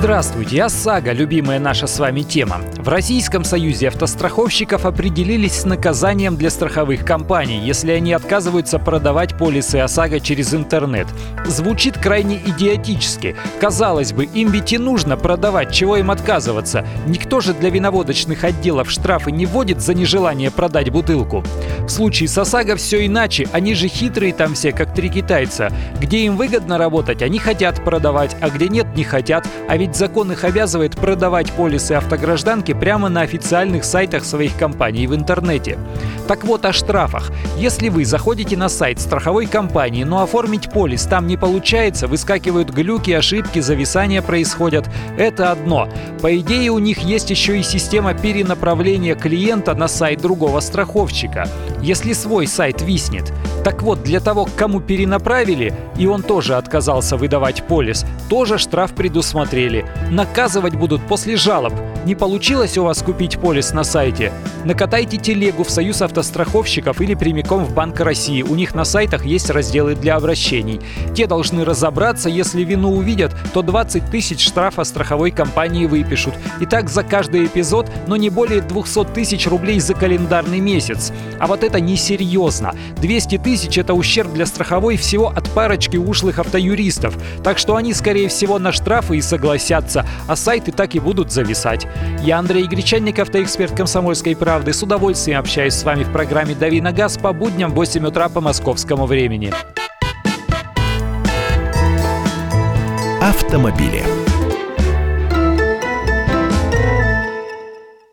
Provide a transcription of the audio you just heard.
Здравствуйте, ОСАГО – любимая наша с вами тема. В Российском союзе автостраховщиков определились с наказанием для страховых компаний, если они отказываются продавать полисы ОСАГО через интернет. Звучит крайне идиотически. Казалось бы, им ведь и нужно продавать, чего им отказываться. Никто же для виноводочных отделов штрафы не вводит за нежелание продать бутылку. В случае с ОСАГО все иначе, они же хитрые там все, как три китайца. Где им выгодно работать, они хотят продавать, а где нет, не хотят. А ведь закон их обязывает продавать полисы автогражданки прямо на официальных сайтах своих компаний в интернете. Так вот о штрафах. Если вы заходите на сайт страховой компании, но оформить полис там не получается, выскакивают глюки, ошибки, зависания происходят, это одно. По идее у них есть еще и система перенаправления клиента на сайт другого страховщика. Если свой сайт виснет, так вот, для того, кому перенаправили, и он тоже отказался выдавать полис, тоже штраф предусмотрели. Наказывать будут после жалоб. Не получилось у вас купить полис на сайте? Накатайте телегу в Союз автостраховщиков или прямиком в Банк России. У них на сайтах есть разделы для обращений. Те должны разобраться, если вину увидят, то 20 тысяч штрафа страховой компании выпишут. И так за каждый эпизод, но не более 200 тысяч рублей за календарный месяц. А вот это несерьезно. 200 тысяч – это ущерб для страховой всего от парочки ушлых автоюристов. Так что они, скорее всего, на штрафы и согласятся, а сайты так и будут зависать. Я Андрей Гречанник, автоэксперт «Комсомольской правды». С удовольствием общаюсь с вами в программе «Дави на газ» по будням в 8 утра по московскому времени. Автомобили.